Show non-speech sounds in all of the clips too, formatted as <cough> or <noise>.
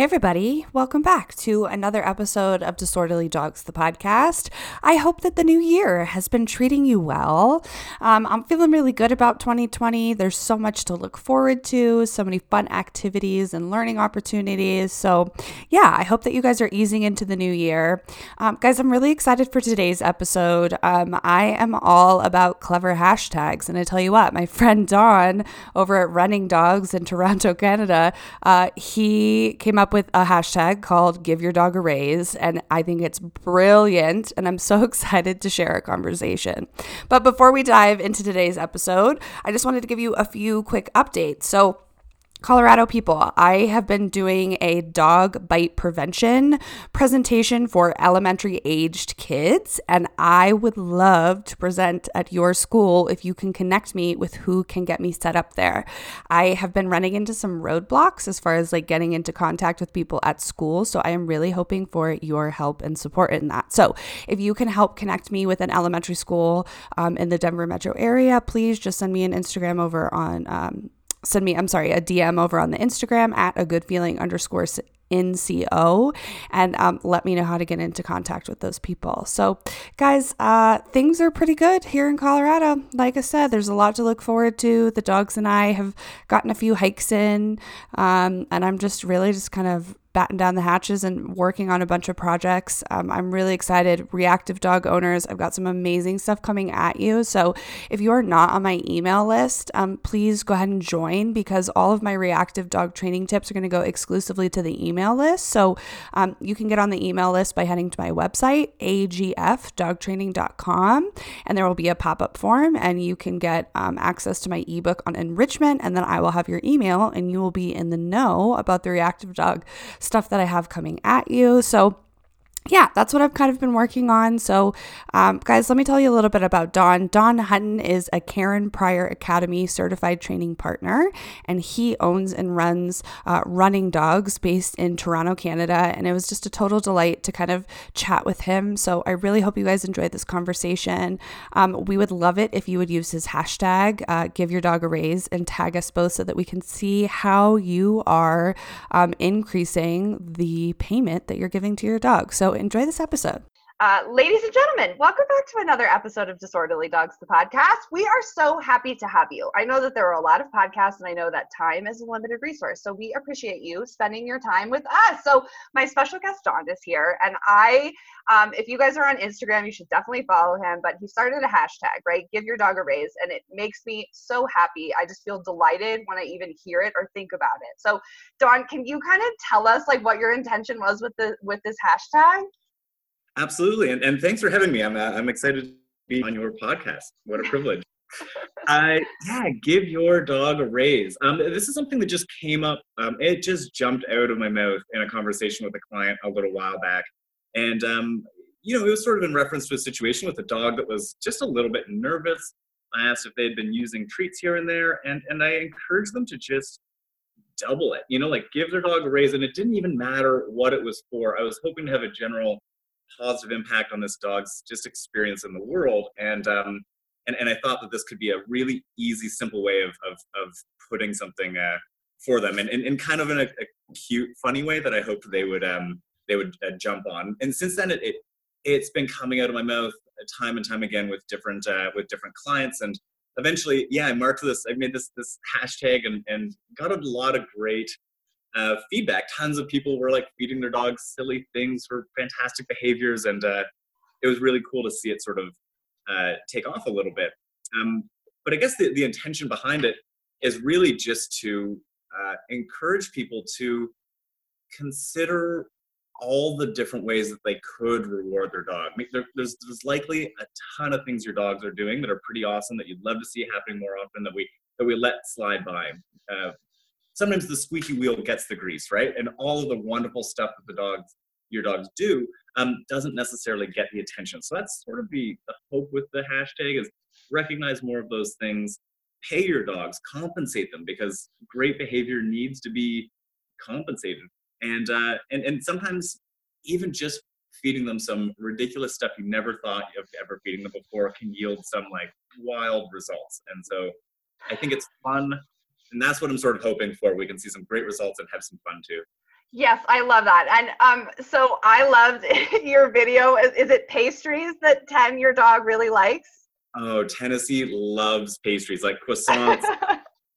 Hey, everybody, welcome back to another episode of Disorderly Dogs, the podcast. I hope that the new year has been treating you well. Um, I'm feeling really good about 2020. There's so much to look forward to, so many fun activities and learning opportunities. So, yeah, I hope that you guys are easing into the new year. Um, guys, I'm really excited for today's episode. Um, I am all about clever hashtags. And I tell you what, my <laughs> friend Don over at Running Dogs in Toronto, Canada, uh, he came up with a hashtag called Give Your Dog a Raise, and I think it's brilliant, and I'm so <laughs> excited to share a conversation. But before we dive into today's episode, I just wanted to give you a few quick updates. So, Colorado people, I have been doing a dog bite prevention presentation for elementary aged kids, and I would love to present at your school if you can connect me with who can get me set up there. I have been running into some roadblocks as far as like getting into contact with people at school, so I am really hoping for your help and support in that. So if you can help connect me with an elementary school um, in the Denver metro area, please just send me an Instagram over on. Um, send me, I'm sorry, a DM over on the Instagram at a good feeling underscore NCO and um, let me know how to get into contact with those people. So, guys, uh, things are pretty good here in Colorado. Like I said, there's a lot to look forward to. The dogs and I have gotten a few hikes in, um, and I'm just really just kind of batten down the hatches and working on a bunch of projects. Um, I'm really excited. Reactive dog owners, I've got some amazing stuff coming at you. So if you are not on my email list, um, please go ahead and join because all of my reactive dog training tips are going to go exclusively to the email list. So um, you can get on the email list by heading to my website, agfdogtraining.com, and there will be a pop up form and you can get um, access to my ebook on enrichment. And then I will have your email and you will be in the know about the reactive dog stuff that I have coming at you. So yeah, that's what I've kind of been working on. So, um, guys, let me tell you a little bit about Don. Don Hutton is a Karen Pryor Academy certified training partner, and he owns and runs uh, Running Dogs based in Toronto, Canada. And it was just a total delight to kind of chat with him. So, I really hope you guys enjoyed this conversation. Um, we would love it if you would use his hashtag, uh, give your dog a raise, and tag us both so that we can see how you are um, increasing the payment that you're giving to your dog. So, enjoy this episode. Uh, ladies and gentlemen, welcome back to another episode of Disorderly Dogs, the podcast. We are so happy to have you. I know that there are a lot of podcasts, and I know that time is a limited resource. So we appreciate you spending your time with us. So my special guest Don is here, and I, um, if you guys are on Instagram, you should definitely follow him. But he started a hashtag, right? Give your dog a raise, and it makes me so happy. I just feel delighted when I even hear it or think about it. So, Don, can you kind of tell us like what your intention was with the with this hashtag? Absolutely, and, and thanks for having me. I'm uh, I'm excited to be on your podcast. What a privilege. <laughs> uh, yeah, give your dog a raise. Um, this is something that just came up. Um, it just jumped out of my mouth in a conversation with a client a little while back, and um, you know, it was sort of in reference to a situation with a dog that was just a little bit nervous. I asked if they'd been using treats here and there, and and I encouraged them to just double it. You know, like give their dog a raise, and it didn't even matter what it was for. I was hoping to have a general positive impact on this dog's just experience in the world. And um, and, and I thought that this could be a really easy, simple way of of, of putting something uh, for them, and in, kind of in a, a, cute, funny way that I hoped they would um, they would uh, jump on. And since then, it, it it's been coming out of my mouth time and time again with different uh, with different clients and eventually yeah i marked this i made this this hashtag and, and got a lot of great uh, feedback. Tons of people were like feeding their dogs silly things for fantastic behaviors, and uh, it was really cool to see it sort of uh, take off a little bit. Um, but I guess the, the intention behind it is really just to uh, encourage people to consider all the different ways that they could reward their dog. I mean, there, there's, there's likely a ton of things your dogs are doing that are pretty awesome that you'd love to see happening more often that we that we let slide by. Uh, sometimes the squeaky wheel gets the grease, right? And all of the wonderful stuff that the dogs your dogs do um, doesn't necessarily get the attention. So that's sort of the, the hope with the hashtag is recognize more of those things, pay your dogs, compensate them because great behavior needs to be compensated. And uh, and and sometimes even just feeding them some ridiculous stuff you never thought of ever feeding them before can yield some like wild results. And so I think it's fun. And that's what I'm sort of hoping for. We can see some great results and have some fun too. Yes, I love that. And um, so I loved <laughs> your video. Is, is it pastries that Ten, your dog, really likes? Oh, Tennessee loves pastries like croissants. <laughs>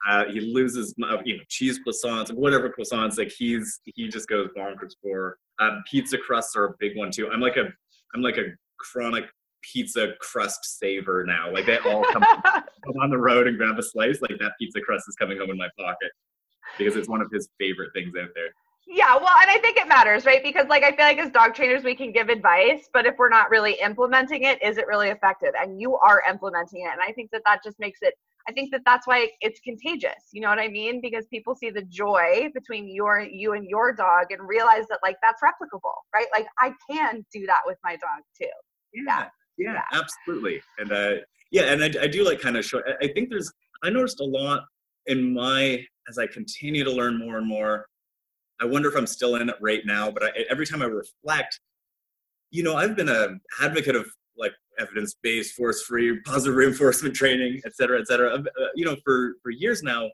uh, he loses, you know, cheese croissants, whatever croissants. Like he's he just goes bonkers for. Uh, pizza crusts are a big one too. I'm like a I'm like a chronic pizza crust saver now. Like they all come, <laughs> come on the road and grab a slice. Like that pizza crust is coming home in my pocket because it's one of his favorite things out there. Yeah, well, and I think it matters, right? Because like I feel like as dog trainers we can give advice, but if we're not really implementing it, is it really effective? And you are implementing it, and I think that that just makes it. I think that that's why it's contagious. You know what I mean? Because people see the joy between your you and your dog and realize that like that's replicable, right? Like I can do that with my dog too. Yeah, yeah, yeah. absolutely. And uh, yeah, and I, I do like kind of show. I think there's. I noticed a lot in my as I continue to learn more and more I wonder if I'm still in it right now, but I, every time I reflect, you know, I've been an advocate of like evidence-based, force-free, <laughs> positive reinforcement training, et cetera, et cetera, uh, you know, for, for years now.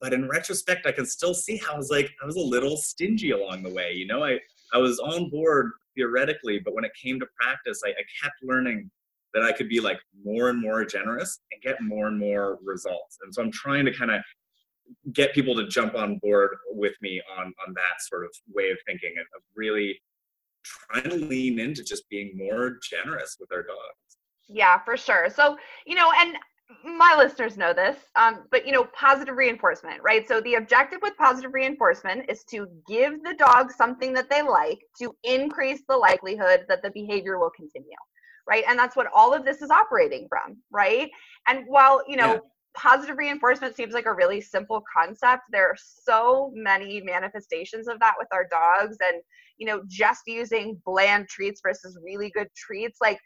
But in retrospect, I can still see how I was like, I was a little stingy along the way. You know, I, I was on board theoretically, but when it came to practice, I, I kept learning that I could be like more and more generous and get more and more results. And so I'm trying to kind of get people to jump on board with me on on that sort of way of thinking and of really trying to lean into just being more generous with our dogs. Yeah, for sure. So, you know, and my listeners know this, um, but you know, positive reinforcement, right? So the objective with positive reinforcement is to give the dog something that they like to increase the likelihood that the behavior will continue, right? And that's what all of this is operating from, right? And while you know, yeah positive reinforcement seems like a really simple concept there are so many manifestations of that with our dogs and you know just using bland treats versus really good treats like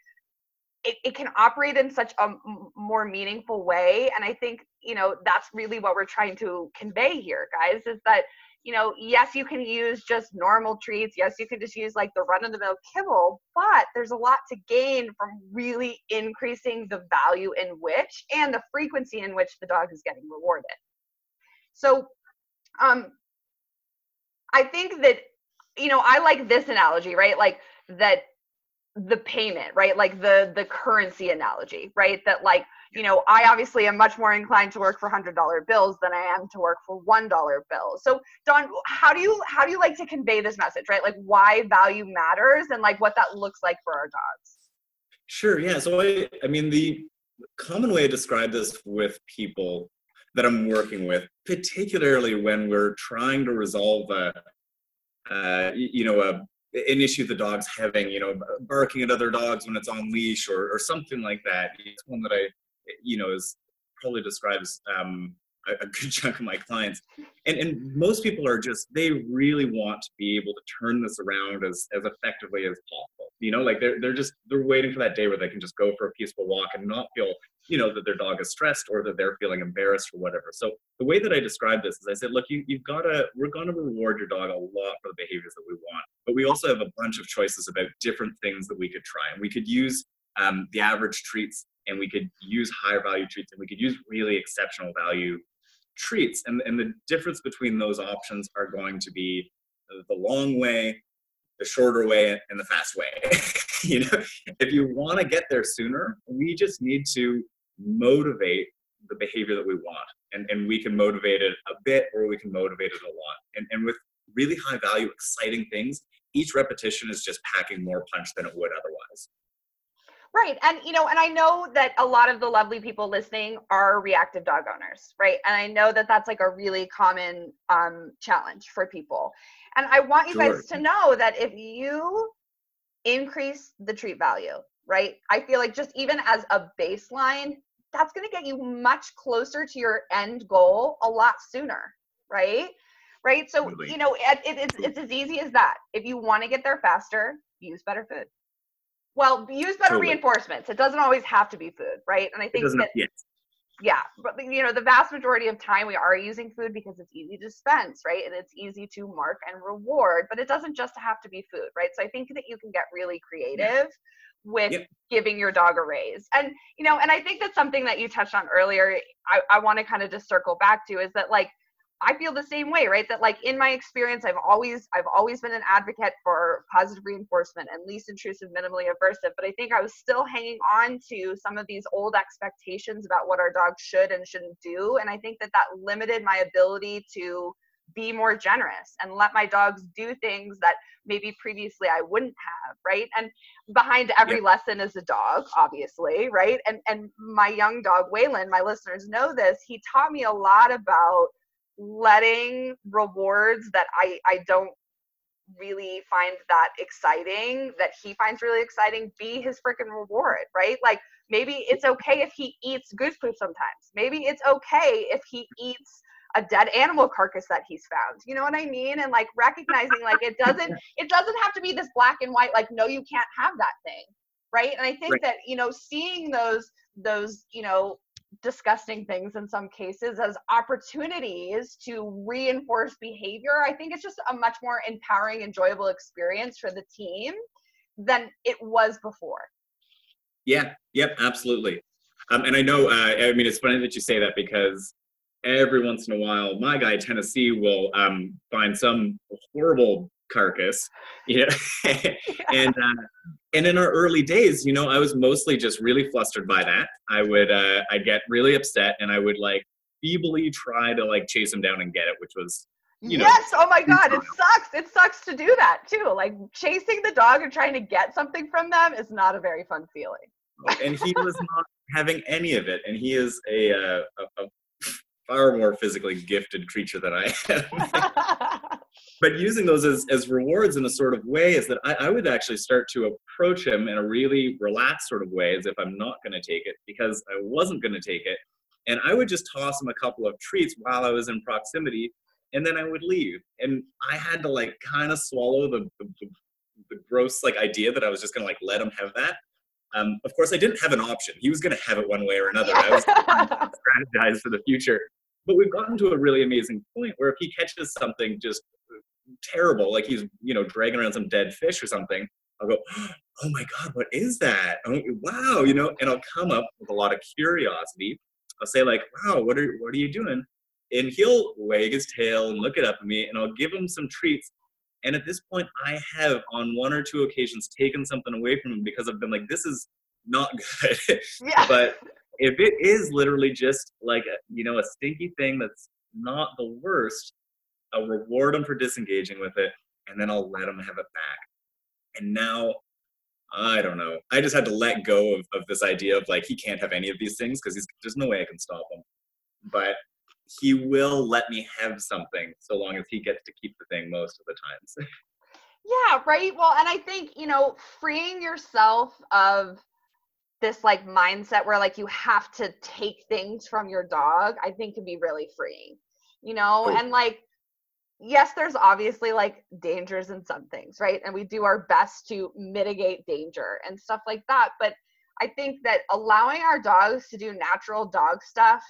it, it can operate in such a m- more meaningful way and i think you know that's really what we're trying to convey here guys is that you know, yes, you can use just normal treats. Yes, you can just use like the run of the mill kibble, but there's a lot to gain from really increasing the value in which and the frequency in which the dog is getting rewarded. So, um, I think that, you know, I like this analogy, right? Like that the payment, right? Like the the currency analogy, right? That like you know, I obviously am much more inclined to work for hundred dollar bills than I am to work for one dollar bills. So, Don, how do you how do you like to convey this message, right? Like why value matters and like what that looks like for our dogs. Sure. Yeah. So I, I mean, the common way to describe this with people that I'm working with, particularly when we're trying to resolve a, uh, you know, a an issue the dog's having, you know, barking at other dogs when it's on leash or, or something like that. It's one that I you know, is probably describes um, a, a, good <laughs> chunk of my clients. And, and most people are just, they really want to be able to turn this around as, as effectively as possible. You know, like they're, they're just, they're waiting for that day where they can just go for a peaceful walk and not feel, you know, that their dog is stressed or that they're feeling embarrassed or whatever. So the way that I describe this is I said, look, you, you've got to, we're going to reward your dog a lot for the behaviors that we want, but we also have a bunch of choices about different things that we could try. And we could use um, the average treats and we could use higher value treats and we could use really exceptional value treats. And, and the difference between those options are going to be the long way, the shorter way, and the fast way. <laughs> you know, if you want to get there sooner, we just need to motivate the behavior that we want. And, and we can motivate it a bit or we can motivate it a lot. And, and with really high value, exciting things, each repetition is just packing more punch than it would otherwise. Right. And, you know, and I know that a lot of the lovely people listening are reactive dog owners, right? And I know that that's like a really common um, challenge for people. And I want you sure. guys to know that if you increase the treat value, right? I feel like just even as a baseline, that's going to get you much closer to your end goal a lot sooner, right? right? So you know, it, it, it's it's as easy as that. If you want to get there faster, use better food. Well, use better totally. reinforcements. It doesn't always have to be food, right? And I think that yes. yeah, but you know, the vast majority of time we are using food because it's easy to dispense, right? And it's easy to mark and reward, but it doesn't just have to be food, right? So I think that you can get really creative. Yeah with yep. giving your dog a raise. And you know, and I think that's something that you touched on earlier. I, I want to kind of just circle back to is that like I feel the same way, right? That like in my experience, I've always I've always been an advocate for positive reinforcement and least intrusive, minimally aversive. But I think I was still hanging on to some of these old expectations about what our dogs should and shouldn't do, and I think that that limited my ability to be more generous and let my dogs do things that maybe previously I wouldn't have, right? And behind every yep. lesson is a dog, obviously, right? And and my young dog Waylon, my listeners know this, he taught me a lot about letting rewards that I I don't really find that exciting that he finds really exciting be his freaking reward right? Like maybe it's okay if he eats goose poop sometimes. Maybe it's okay if he eats a dead animal carcass that he's found. You know what i mean? And like recognizing like it <laughs> doesn't it doesn't have to be this black and white like no you can't have that thing right? And i think right. that you know seeing those those you know disgusting things in some cases as opportunities to reinforce behavior i think it's just a much more empowering enjoyable experience for the team than it was before. Yeah yep absolutely. Um, and i know uh, i mean it's funny that you say that because every once in a while, my guy Tennessee will um, find some horrible carcass, you know, <laughs> <laughs> and uh, and in our early days, you know, I was mostly just really flustered by that. I would uh, I'd get really upset, and I would like feebly try to like chase him down and get it, which was. You know, yes. Oh my God. It sucks. It sucks to do that too. Like chasing the dog and trying to get something from them is not a very fun feeling. and he was not having any of it. And he is a, uh, a, a far more physically gifted creature than I am. <laughs> but using those as, as rewards in a sort of way is that I, I would actually start to approach him in a really relaxed sort of way as if I'm not going to take it because I wasn't going to take it. And I would just toss him a couple of treats while I was in proximity and then I would leave. And I had to like kind of swallow the, the, the gross like idea that I was just going to like let him have that. Um, of course, I didn't have an option. He was going to have it one way or another. I was <laughs> strategize for the future. But we've gotten to a really amazing point where if he catches something just terrible, like he's you know dragging around some dead fish or something, I'll go, "Oh my God, what is that? Oh, wow!" You know, and I'll come up with a lot of curiosity. I'll say like, "Wow, what are what are you doing?" And he'll wag his tail and look it up at me, and I'll give him some treats. And at this point, I have on one or two occasions taken something away from him because I've been like, "This is not <laughs> good." Yeah. but if it is literally just like a, you know a stinky thing that's not the worst i'll reward them for disengaging with it and then i'll let them have it back. And now i don't know. I just had to let go of, of this idea of like he can't have any of these things because there's no way i can stop him. But he will let me have something so long as he gets to keep the thing most of the times. <laughs> Yeah right? Well and i think you know freeing yourself of this like mindset where like you have to take things from your dog i think can be really freeing you know? Oh. and like yes there's obviously like dangers in some things right? And we do our best to mitigate danger and stuff like that. But i think that allowing our dogs to do natural dog stuff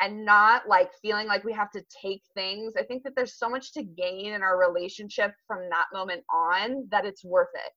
and not like feeling like we have to take things i think that there's so much to gain in our relationship from that moment on that it's worth it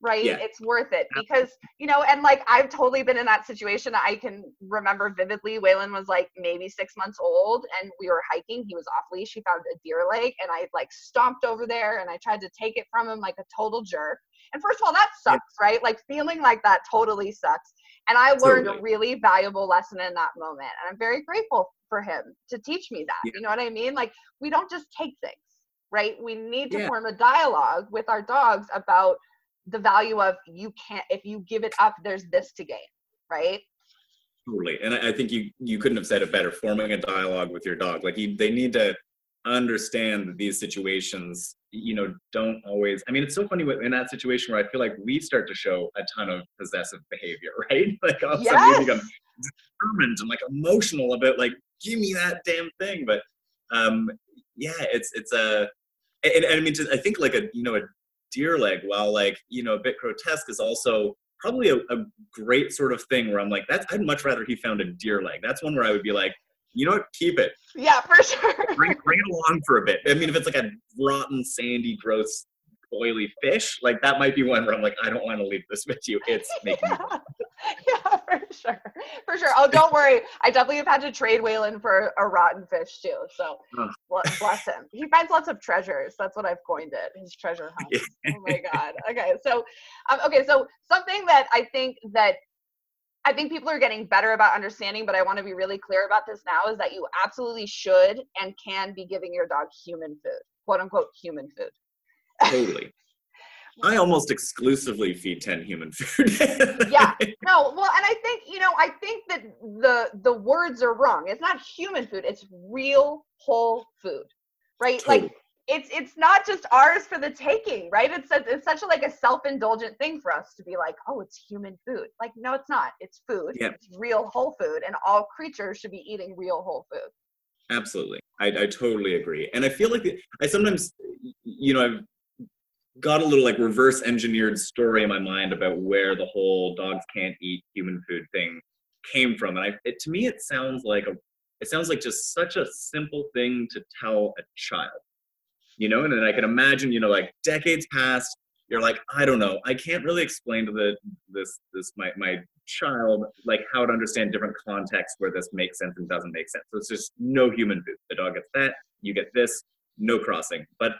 right? Yeah. it's worth it because you know and like i've totally been in that situation. I can remember vividly waylon was like maybe six months old and we were hiking. He was off leash. He found a deer lake and i like stomped over there and i tried to take it from him like a total jerk. And first of all that sucks yeah. right? Like feeling like that totally sucks. And i learned totally. a really valuable lesson in that moment and i'm very grateful for him to teach me that yeah. you know what i mean? Like we don't just take things right? We need to form a dialogue with our dogs about the value of you can't if you give it up there's this to gain right? Totally and i think you you couldn't have said it better forming a dialogue with your dog like you, they need to understand that these situations you know don't always i mean it's so funny in that situation where i feel like we start to show a ton of possessive behavior <laughs> right? Like all of a sudden we become determined and like emotional about like give me that damn thing but um yeah, it's it's a and, and I mean, I think like a you know a deer leg, while like you know a bit grotesque, is also probably a, a great sort of thing where I'm like, that's I'd much rather he found a deer leg. That's one where I would be like, you know what, keep it. Yeah, for <laughs> sure. bring, bring it along for a bit. I mean, if it's like a rotten, sandy, gross oily fish, like that might be one where I'm like, I don't want to leave this with you. It's <laughs> making yeah. yeah, for sure. For sure. Oh, don't worry. I definitely have had to trade Waylon for a rotten fish too. So <laughs> bless him. He finds lots of treasures. That's what I've coined it. His treasure <laughs> hunt. Yeah. Oh my God. Okay. So, um, okay. So something that I think that I think people are getting better about understanding, but I want to be really clear about this now is that you absolutely should and can be giving your dog human food, quote unquote human food. Totally. I almost exclusively feed Ten human food. <laughs> yeah. No, well, and I think, you know, I think that the the words are wrong. It's not human food, it's real whole food. Right? Totally. Like it's it's not just ours for the taking, right? It's a, it's such a like a self-indulgent thing for us to be like, "Oh, it's human food." Like no, it's not. It's food. Yeah. It's real whole food and all creatures should be eating real whole food. Absolutely. I, I totally agree. And I feel like I sometimes you know, I've got a little like reverse engineered story in my mind about where the whole dogs can't eat human food thing came from. And I it, to me it sounds like a it sounds like just such a simple thing to tell a child you know? And then I can imagine you know like decades past you're like I don't know. I can't really explain to the this this my my child like how to understand different contexts where this makes sense and doesn't make sense. So it's just no human food. The dog gets that you get this no crossing. But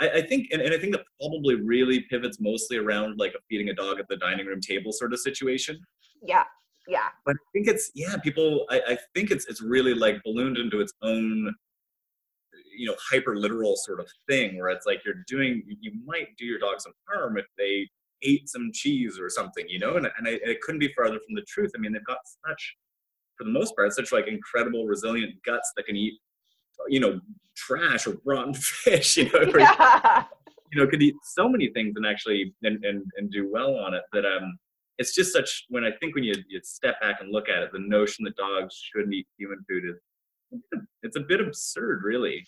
I, I think, and, and, I think that probably really pivots mostly around like feeding a dog at the dining room table sort of situation. Yeah, yeah. But I think it's yeah, people. I, I think it's it's really like ballooned into its own, you know, hyper literal sort of thing where it's like you're doing. You might do your dog some harm if they ate some cheese or something, you know. And and I, it couldn't be farther from the truth. I mean, they've got such, for the most part, such like incredible resilient guts that can eat you know, trash or rotten <laughs> fish, you know, or, yeah. you know, could eat so many things and actually and, and, and do well on it that um it's just such when I think when you, you step back and look at it, the notion that dogs shouldn't eat human food is it's a bit absurd, really.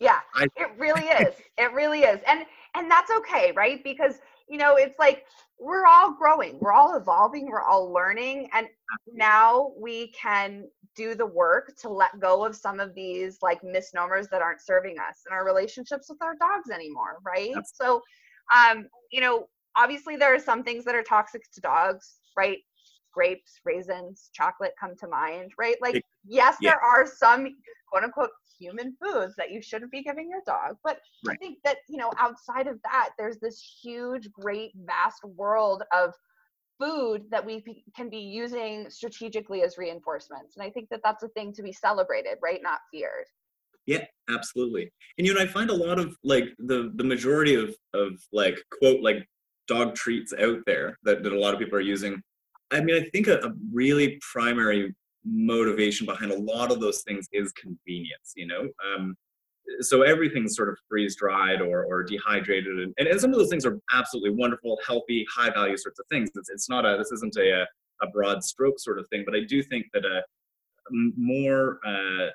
Yeah, I, it really <laughs> is. It really is, and and that's okay, right? Because you know, it's like we're all growing, we're all evolving, we're all learning, and now we can do the work to let go of some of these like misnomers that aren't serving us in our relationships with our dogs anymore, right? So, um, you know, obviously there are some things that are toxic to dogs, right? Grapes, raisins, chocolate come to mind, right? Like, yes, yeah. there are some quote unquote human foods that you shouldn't be giving your dog. But right. I think that, you know, outside of that, there's this huge, great, vast world of food that we p- can be using strategically as reinforcements. And I think that that's a thing to be celebrated, right? Not feared. Yeah, absolutely. And you know, I find a lot of like the the majority of of like quote like dog treats out there that, that a lot of people are using. I mean, I think a, a really primary motivation behind a lot of those things is convenience. You know, um, so everything's sort of freeze dried or, or dehydrated and, and, some of those things are absolutely wonderful healthy high value sorts of things it's, it's not a this isn't a, a broad stroke sort of thing but i do think that a more uh,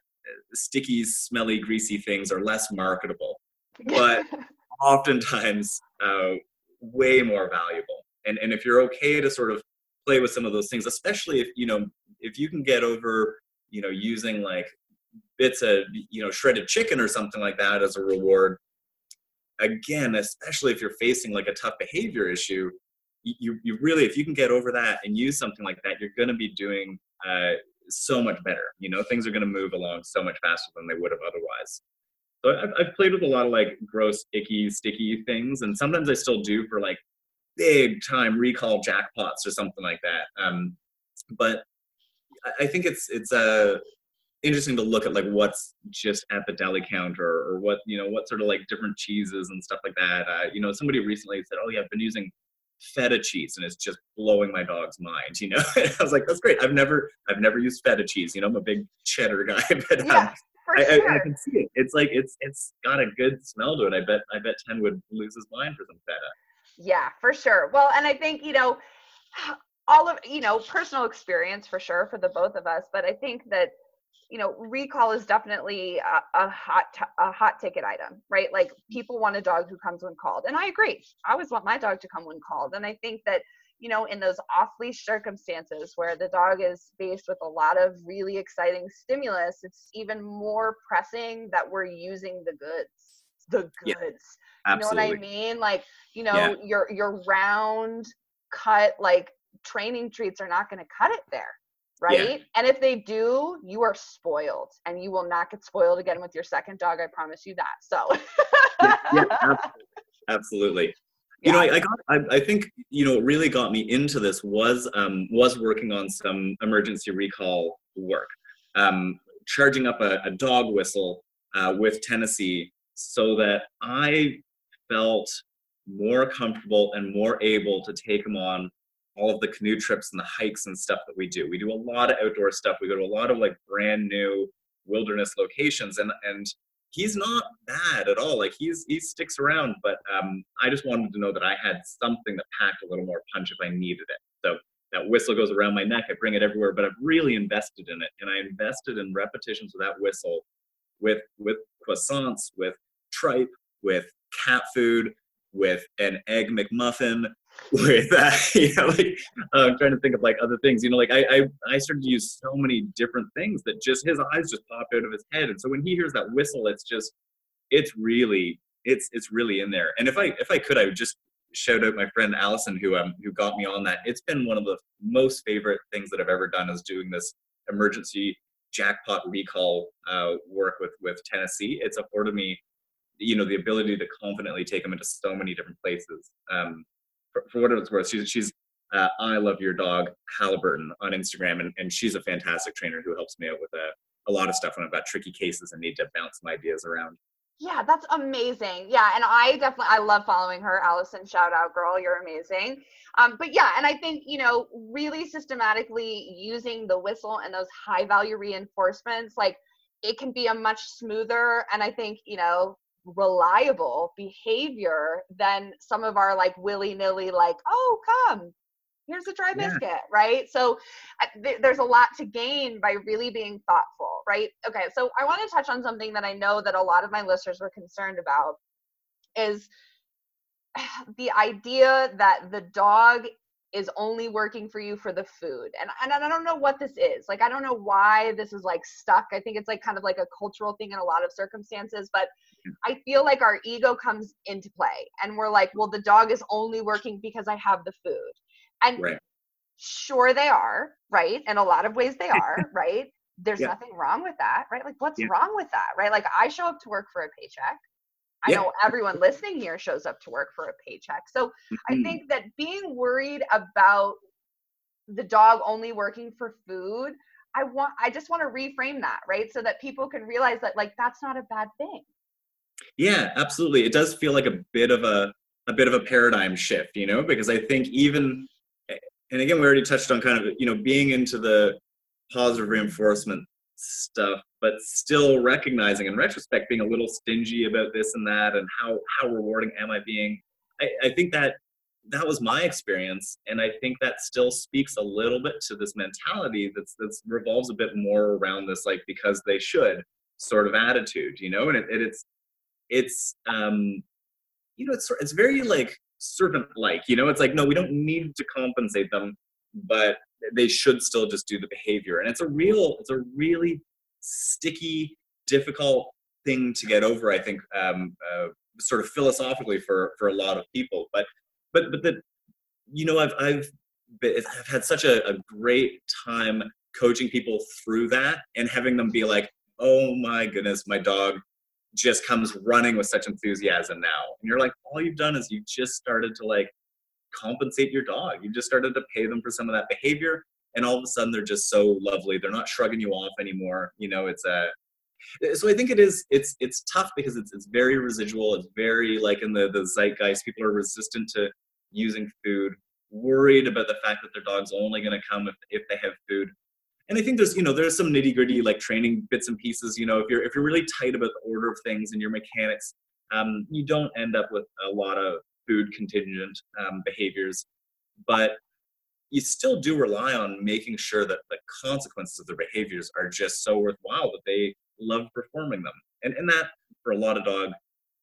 sticky smelly greasy things are less marketable but <laughs> oftentimes uh, way more valuable and and if you're okay to sort of play with some of those things especially if you know if you can get over you know using like bits of you know shredded chicken or something like that as a reward again especially if you're facing like a tough behavior issue you, you really if you can get over that and use something like that you're going to be doing uh, so much better. You know things are going to move along so much faster than they would have otherwise. So I've, I've played with a lot of like gross icky sticky things and sometimes i still do for like big time recall jackpots or something like that um, but i think it's it's a interesting to look at like what's just at the deli counter or what you know what sort of like different cheeses and stuff like that. Uh, you know somebody recently said oh yeah i've been using feta cheese and it's just blowing my dog's mind <laughs> you know? I was like that's great. I've never i've never used feta cheese you know? I'm a big cheddar guy. <laughs> But um, yeah, I, sure. I, I, can see it. It's like it's it's got a good smell to it. I bet i bet Ten would lose his mind for some feta. Yeah for sure. Well and i think you know all of you know personal experience for sure for the both of us but i think that you know, recall is definitely a, a hot t- a hot ticket item, right? Like people want a dog who comes when called, and I agree. I always want my dog to come when called, and I think that you know, in those off leash circumstances where the dog is faced with a lot of really exciting stimulus, it's even more pressing that we're using the goods. The goods. Yeah, you know what I mean? Like, you know, yeah. your your round cut like training treats are not going to cut it there. Right. Yeah. And if they do, you are spoiled and you will not get spoiled again with your second dog. I promise you that. So, yeah, <laughs> absolutely. absolutely you know, I, I got. I, I, think you know, what really got me into this was um, was working on some emergency recall work, um, charging up a, a dog whistle uh, with Tennessee, so that I felt more comfortable and more able to take him on all of the canoe trips and the hikes and stuff that we do. We do a lot of outdoor stuff. We go to a lot of like brand new wilderness locations, and and he's not bad at all. Like he's he sticks around, but um, I just wanted to know that I had something that packed a little more punch if I needed it. So that whistle goes around my neck. I bring it everywhere, but I've really invested in it, and I invested in repetitions of that whistle with with croissants, with tripe, with cat food, with an egg McMuffin, with uh, <laughs> you know, like uh, I'm trying to think of like other things. You know, like I, I I started to use so many different things that just his eyes just popped out of his head, and so when he hears that whistle, it's just it's really it's it's really in there. And if I if I could, I would just shout out my friend Allison who um who got me on that. It's been one of the most favorite things that I've ever done is doing this emergency jackpot recall uh, work with with Tennessee. It's afforded me you know the ability to confidently take them into so many different places um, for, what it's worth, she's, she's uh, I love your dog Halliburton on Instagram, and, and she's a fantastic trainer who helps me out with a, a lot of stuff when I've got tricky cases and need to bounce some ideas around. Yeah, that's amazing. Yeah, and I definitely I love following her. Allison, shout out, girl, you're amazing. Um, but yeah, and I think you know really systematically using the whistle and those high value reinforcements, like it can be a much smoother and I think you know reliable behavior than some of our like willy-nilly like oh come here's a dry biscuit yeah. right so th- there's a lot to gain by really being thoughtful right okay so i want to touch on something that i know that a lot of my listeners were concerned about is <sighs> the idea that the dog is only working for you for the food. And, and I don't know what this is. Like, I don't know why this is like stuck. I think it's like kind of like a cultural thing in a lot of circumstances, but hmm. I feel like our ego comes into play and we're like, well, the dog is only working because I have the food. And right. sure they are, right? In a lot of ways they are, <laughs> right? There's yeah. nothing wrong with that, right? Like, what's yeah. wrong with that, right? Like, I show up to work for a paycheck. I yeah. know everyone listening here shows up to work for a paycheck. So mm-hmm. I think that being worried about the dog only working for food, I want I just want to reframe that, right? So that people can realize that like that's not a bad thing. Yeah, absolutely. It does feel like a bit of a a bit of a paradigm shift, you know, because I think even and again we already touched on kind of you know being into the positive reinforcement stuff but still recognizing in retrospect being a little stingy about this and that and how how rewarding am i being? I, I think that that was my experience and i think that still speaks a little bit to this mentality that's that's revolves a bit more around this like because they should sort of attitude you know? And it, it, it's it's um you know it's it's very like servant like you know? It's like no we don't need to compensate them but they should still just do the behavior and it's a real it's a really sticky, difficult thing to get over. I think, um, uh, sort of philosophically for for a lot of people. But but but the you know I've I've been, I've had such a, a great time coaching people through that and having them be like, oh my goodness, my dog just comes running with such enthusiasm now. And you're like, all you've done is you just started to like compensate your dog. You just started to pay them for some of that behavior and all of a sudden they're just so lovely. They're not shrugging you off anymore you know it's a so i think it is it's it's tough because it's it's very residual it's very like in the the zeitgeist people are resistant to using food worried about the fact that their dog's only going to come if, if they have food. And i think there's you know there's some nitty gritty like training bits and pieces you know if you're if you're really tight about the order of things and your mechanics um, you don't end up with a lot of food contingent um, behaviors. But you still do rely on making sure that the consequences of their behaviors are just so worthwhile that they love performing them. And and that for a lot of dog,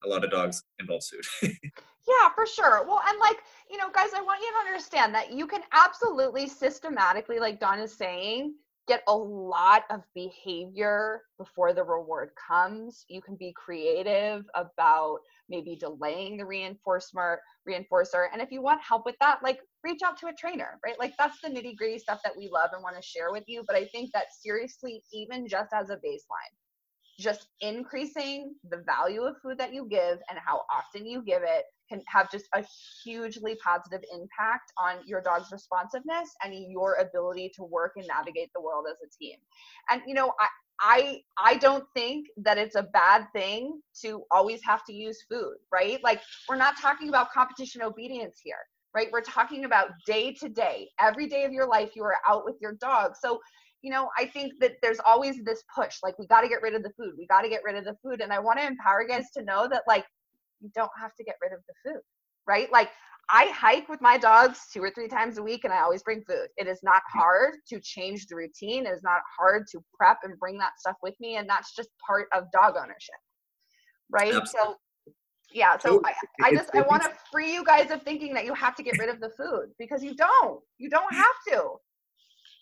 a lot of dogs involves food. <laughs> Yeah, for sure. Well, and like, you know, guys, I want you to understand that you can absolutely systematically, like Don is saying, get a lot of behavior before the reward comes. You can be creative about maybe delaying the reinforcement reinforcer. And if you want help with that, like reach out to a trainer, right? Like that's the nitty gritty stuff that we love and want to share with you. But I think that seriously, even just as a baseline, just increasing the value of food that you give and how often you give it can have just a hugely positive impact on your dog's responsiveness and your ability to work and navigate the world as a team. And you know, I I I don't think that it's a bad thing to always have to use food, right? Like we're not talking about competition obedience here, right? We're talking about day to day. Every day of your life you are out with your dog. So you know, I think that there's always this push, like we got to get rid of the food. We got to get rid of the food. And I want to empower guys to know that like you don't have to get rid of the food, right? Like I hike with my dogs two or three times a week and I always bring food. It is not hard to change the routine. It is not hard to prep and bring that stuff with me. And that's just part of dog ownership. Right. Absolutely. So yeah. So I, I just I want to free you guys of thinking that you have to get rid of the food because you don't. You don't have to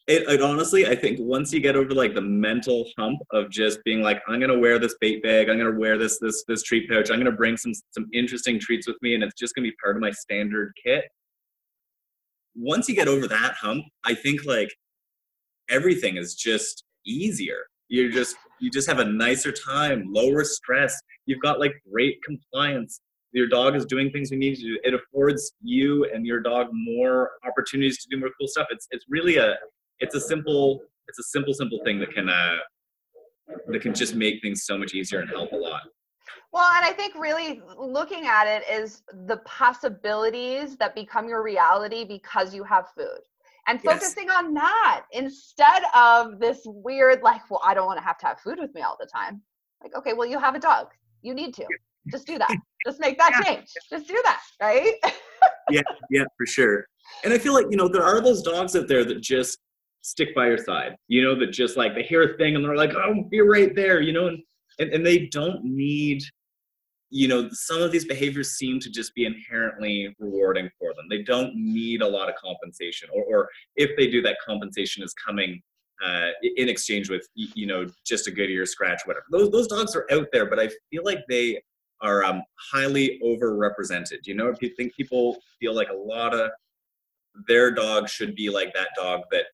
it, it, honestly i think once you get over like the mental hump of just being like i'm gonna wear this bait bag i'm gonna wear this this this treat pouch i'm gonna bring some some interesting treats with me and it's just gonna be part of my standard kit once you get over that hump i think like everything is just easier. You just you just have a nicer time lower stress you've got like great compliance your dog is doing things you need to do it affords you and your dog more opportunities to do more cool stuff. It's it's really a it's a simple it's a simple simple thing that can uh, that can just make things so much easier and help a lot. Well and i think really looking at it is the possibilities that become your reality because you have food. And focusing yes. on that instead of this weird like well i don't want to have to have food with me all the time. Like okay well you have a dog. You need to. Just do that. <laughs> Just make that yeah. change. Just do that right? <laughs> Yeah yeah for sure. And i feel like you know there are those dogs out there that just stick by your side, you know, that just like they hear a thing and they're like, oh, you're right there, you know, and, and, and they don't need, you know, some of these behaviors seem to just be inherently rewarding for them. They don't need a lot of compensation, or, or if they do, that compensation is coming uh, in exchange with, you know, just a good ear scratch, whatever. Those, those dogs are out there, but I feel like they are um, highly overrepresented. You know, if you think people feel like a lot of their dog should be like that dog that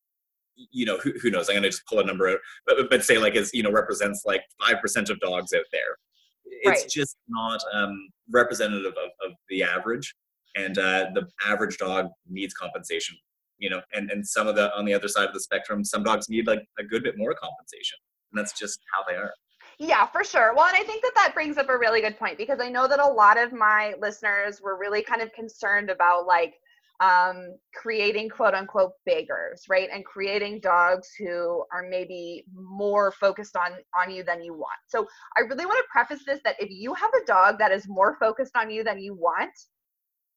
you know, who, who knows? I'm going to just pull a number out, but, but say like is, you know, represents like 5% of dogs out there. It's right. just not um, representative of, of the average. And uh, the average dog needs compensation, you know, and, and some of the, on the other side of the spectrum, some dogs need like a good bit more compensation. And that's just how they are. Yeah, for sure. Well, and I think that that brings up a really good point because I know that a lot of my listeners were really kind of concerned about like, um, creating quote unquote beggars, right? And creating dogs who are maybe more focused on on you than you want. So I really want to preface this that if you have a dog that is more focused on you than you want,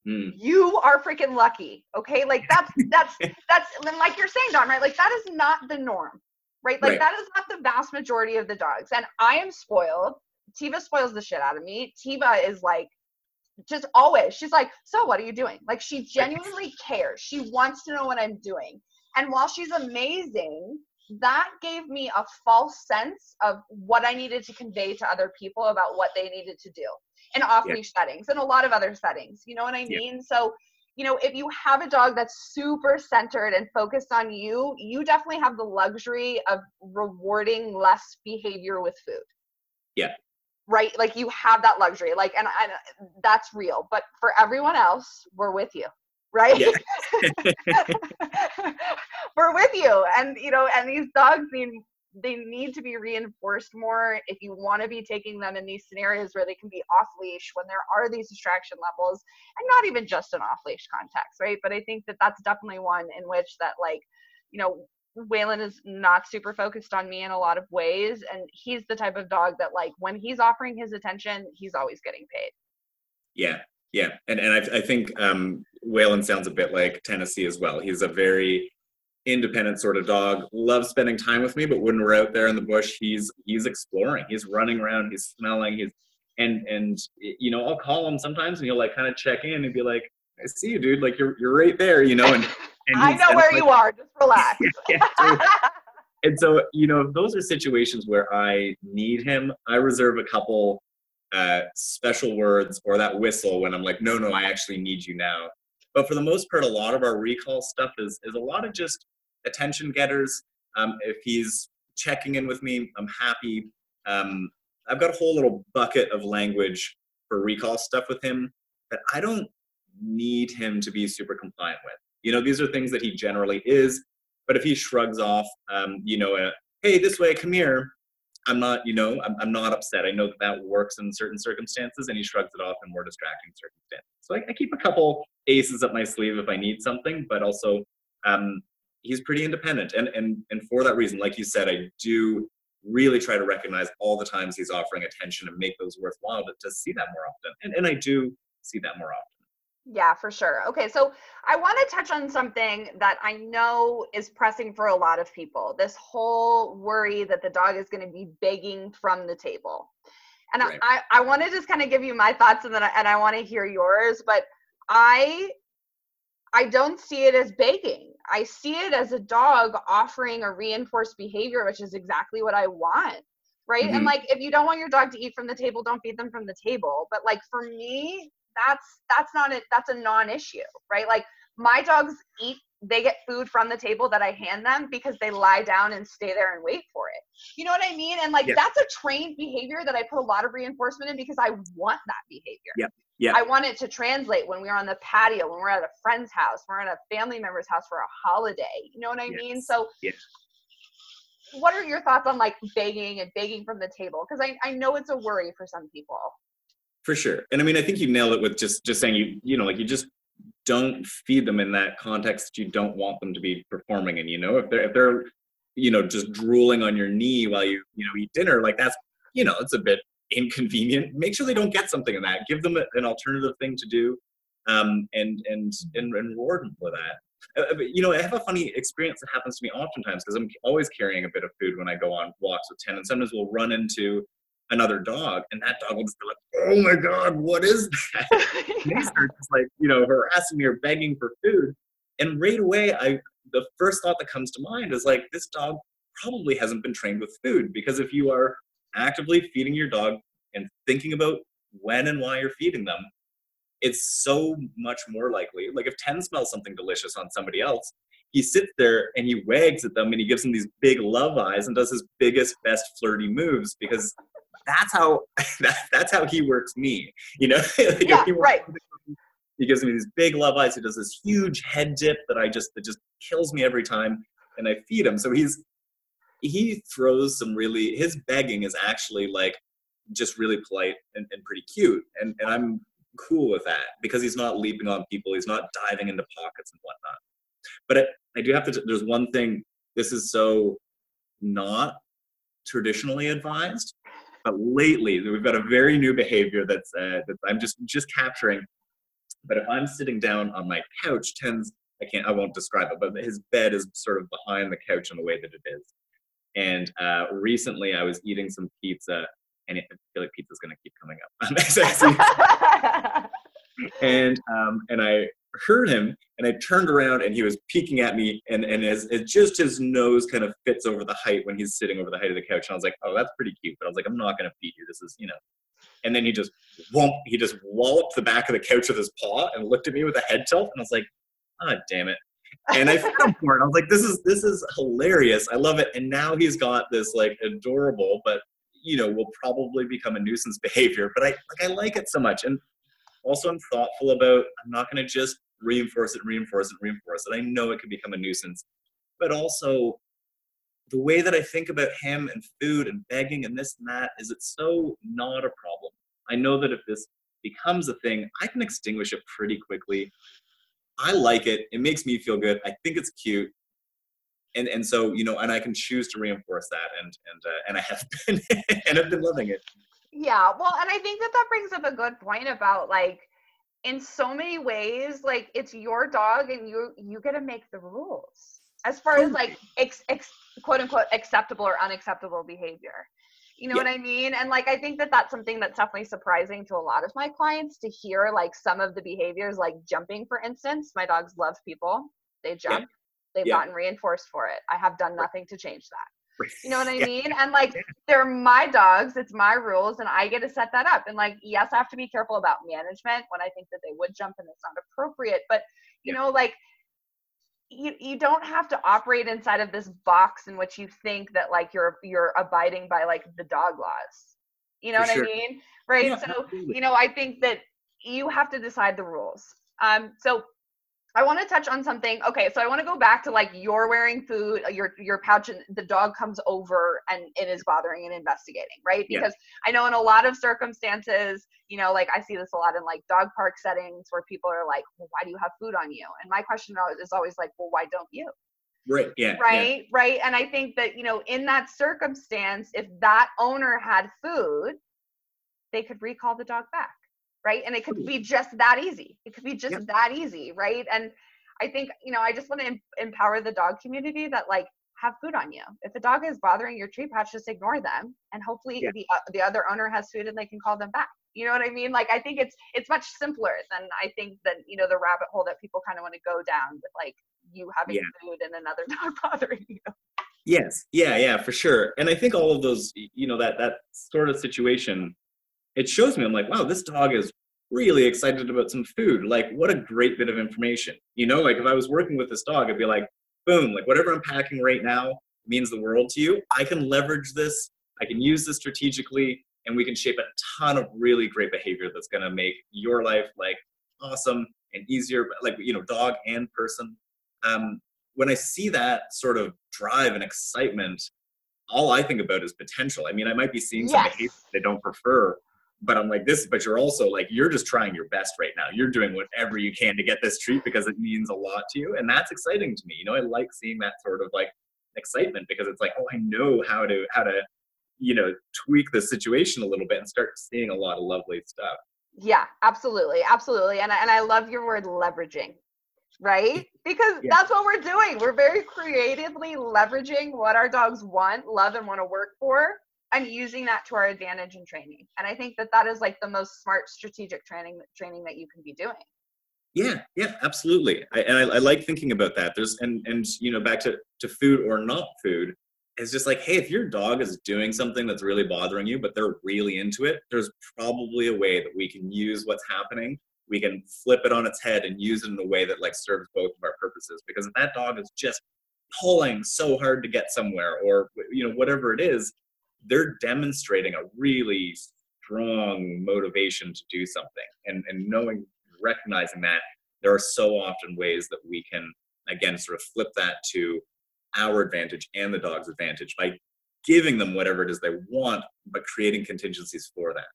mm. you are freaking lucky. Okay, like that's that's <laughs> that's and like you're saying, Don, right? Like that is not the norm, right? Like right. that is not the vast majority of the dogs. And I am spoiled. Tiva spoils the shit out of me. Tiva is like just always she's like so what are you doing? Like she genuinely cares. She wants to know what i'm doing. And while she's amazing that gave me a false sense of what i needed to convey to other people about what they needed to do in off leash settings and a lot of other settings you know what i mean? So you know if you have a dog that's super centered and focused on you you definitely have the luxury of rewarding less behavior with food. Yeah right like you have that luxury like and, and that's real but for everyone else we're with you right yeah. <laughs> we're with you and you know and these dogs need they need to be reinforced more if you want to be taking them in these scenarios where they can be off leash when there are these distraction levels and not even just an off leash context right but i think that that's definitely one in which that like you know Waylon is not super focused on me in a lot of ways. And he's the type of dog that, like, when he's offering his attention, he's always getting paid. Yeah. Yeah, and and I, I think um, Waylon sounds a bit like Tennessee as well. He's a very independent sort of dog. Loves spending time with me, but when we're out there in the bush, he's he's exploring. He's running around. He's smelling. He's and and you know I'll call him sometimes, and he'll like kind of check in and be like, "I see you, dude. Like you're you're right there," you know. And, and I know where like, you are. Just relax. <laughs> yeah, yeah, and so you know those are situations where I need him. I reserve a couple uh, special words or that whistle when I'm like, no, no, I actually need you now. But for the most part, a lot of our recall stuff is is a lot of just attention getters. Um, if he's checking in with me, I'm happy. Um, I've got a whole little bucket of language for recall stuff with him that I don't need him to be super compliant with. You know, these are things that he generally is. But if he shrugs off, um, you know, a, hey, this way, come here, I'm not, you know, I'm, I'm not upset. I know that that works in certain circumstances, and he shrugs it off in more distracting circumstances. So I, I keep a couple aces up my sleeve if I need something, but also um, he's pretty independent, and and and for that reason, like you said, I do really try to recognize all the times he's offering attention and make those worthwhile to, to see that more often, and and I do see that more often. Yeah, for sure. Okay, so I want to touch on something that I know is pressing for a lot of people this whole worry that the dog is going to be begging from the table. And right. I, I want to just kind of give you my thoughts and then I, and I want to hear yours, but I I don't see it as begging. I see it as a dog offering a reinforced behavior, which is exactly what I want. Right. Mm-hmm. And like, if you don't want your dog to eat from the table, don't feed them from the table. But like, for me, that's that's not it that's a non-issue right like my dogs eat they get food from the table that i hand them because they lie down and stay there and wait for it you know what i mean and like yeah. that's a trained behavior that i put a lot of reinforcement in because i want that behavior yeah yeah. I want it to translate when we're on the patio, when we're at a friend's house, we're at a family member's house for a holiday. You know what I yes. mean? So, yes. what are your thoughts on like begging and begging from the table? Because I, I know it's a worry for some people for sure. And i mean i think you nailed it with just just saying you you know like you just don't feed them in that context you don't want them to be performing and you know? If they're if they're you know just drooling on your knee while you you know eat dinner like that's you know it's a bit <laughs> inconvenient. Make sure they don't get something in that. Give them an alternative thing to do um, and, and and and reward them for that. Uh, you know i have a funny experience that happens to me oftentimes because i'm always carrying a bit of food when i go on walks with Ten and sometimes we'll run into another dog, and that dog will just be like, "Oh my god, what is that?" <laughs> they start just like you know harassing me or begging for food, and right away, I the first thought that comes to mind is like, this dog probably hasn't been trained with food because if you are actively feeding your dog and thinking about when and why you're feeding them, it's so much more likely. Like if Ten smells something delicious on somebody else, he sits there and he wags at them and he gives them these big love eyes and does his biggest, best flirty moves because that's how <laughs> that, that's how he works me. You know, <laughs> like yeah, he right. He gives me these big love eyes. He does this huge head dip that I just that just kills me every time, and I feed him. So he's he throws some really his begging is actually like just really polite and, and pretty cute, and and I'm cool with that because he's not leaping on people. He's not diving into pockets and whatnot. But I, I do have to. There's one thing. This is so not traditionally advised but lately, we've got a very new behavior that's uh, that I'm just just capturing. But if I'm sitting down on my couch, tends I can't I won't describe it, but his bed is sort of behind the couch in the way that it is. And uh, recently, I was eating some pizza, and I feel like pizza's going to keep coming up. <laughs> <laughs> and um, and I heard him and I turned around and he was peeking at me and, and as, as just his nose kind of fits over the height when he's sitting over the height of the couch. And I was like, oh, that's pretty cute. But I was like, I'm not going to feed you. This is, you know. And then he just whomp, he just walloped the back of the couch with his paw and looked at me with a head tilt. And I was like, ah, oh, damn it. And I fed him <laughs> for it. I was like, this is this is hilarious. I love it. And now he's got this like adorable, but you know, will probably become a nuisance <laughs> behavior. But I like I like it so much. And also, I'm thoughtful about, I'm not going to just reinforce it, reinforce it, reinforce it. I know it can become a nuisance. But also, the way that I think about him and food and begging and this and that is it's so not a problem. I know that if this becomes a thing, I can extinguish it pretty quickly. I like it. It makes me feel good. I think it's cute. And and so, you know, and I can choose to reinforce that and and uh, and I have <laughs> been and I've been loving it. Yeah, well, and I think that that brings up a good point about like in so many ways like it's your dog and you you get to make the rules as far as like ex, ex, quote unquote acceptable or unacceptable behavior. You know Yeah. what i mean? And like i think that that's something that's definitely surprising to a lot of my clients to hear like some of the behaviors like jumping for instance my dogs love people. They jump. They've Yeah. gotten reinforced for it. I have done nothing to change that you know what I Yeah. mean? And like, they're my dogs, it's my rules, and I get to set that up. And like, yes, I have to be careful about management when I think that they would jump and it's not appropriate. But you know, like, you you don't have to operate inside of this box in which you think that like you're you're abiding by like the dog laws. You know For what sure. I mean? Right. Yeah, so absolutely. you know, I think that you have to decide the rules. Um, so I want to touch on something. Okay, so I want to go back to like you're wearing food, uh, your your pouch, and the dog comes over and it is bothering and investigating, right? Yeah. Because I know in a lot of circumstances, you know, like I see this a lot in like dog park settings where people are like, well, "Why do you have food on you?" And my question is always like, "Well, why don't you?" Right. Yeah. yeah. right right and i think that you know in that circumstance if that owner had food they could recall the dog back right and it could be just that easy it could be just Yep. that easy right and i think you know i just want to em- empower the dog community that like have food on you if a dog is bothering your tree patch just ignore them and hopefully Yeah. the uh, the other owner has food and they can call them back you know what i mean like i think it's it's much simpler than i think that you know the rabbit hole that people kind of want to go down with like you having Yeah. food and another <laughs> dog bothering you Yes. Yeah. Yeah. For sure. And I think all of those, you know, that that sort of situation, it shows me. I'm like, wow, this dog is really excited about some food. Like, what a great bit of information. You know, like if I was working with this dog, I'd be like, boom, like whatever I'm packing right now means the world to you. I can leverage this. I can use this strategically, and we can shape a ton of really great behavior that's going to make your life like awesome and easier. Like you know, dog and person. Um, when I see that sort of drive and excitement, all I think about is potential. I mean, I might be seeing some Yes. behavior they don't prefer, but I'm like this. But you're also like you're just trying your best right now. You're doing whatever you can to get this treat because it means a lot to you, and that's exciting to me. You know, I like seeing that sort of like excitement because it's like, oh, I know how to how to you know tweak the situation a little bit and start seeing a lot of lovely stuff. Yeah, absolutely, absolutely, and I, and I love your word leveraging, right? Because Yeah. that's what we're doing. We're very creatively leveraging what our dogs want, love, and want to work for, and using that to our advantage in training. And I think that that is like the most smart strategic training training that you can be doing. Yeah, yeah, absolutely. I, and I, I like thinking about that. There's and and you know back to to food or not food. It's just like, hey, if your dog is doing something that's really bothering you, but they're really into it, there's probably a way that we can use what's happening. We can flip it on its head and use it in a way that like serves both of our purposes. Because if that dog is just pulling so hard to get somewhere, or you know whatever it is, they're demonstrating a really strong motivation to do something. And and knowing recognizing that there are so often ways that we can again sort of flip that to our advantage and the dog's advantage by giving them whatever it is they want but creating contingencies for that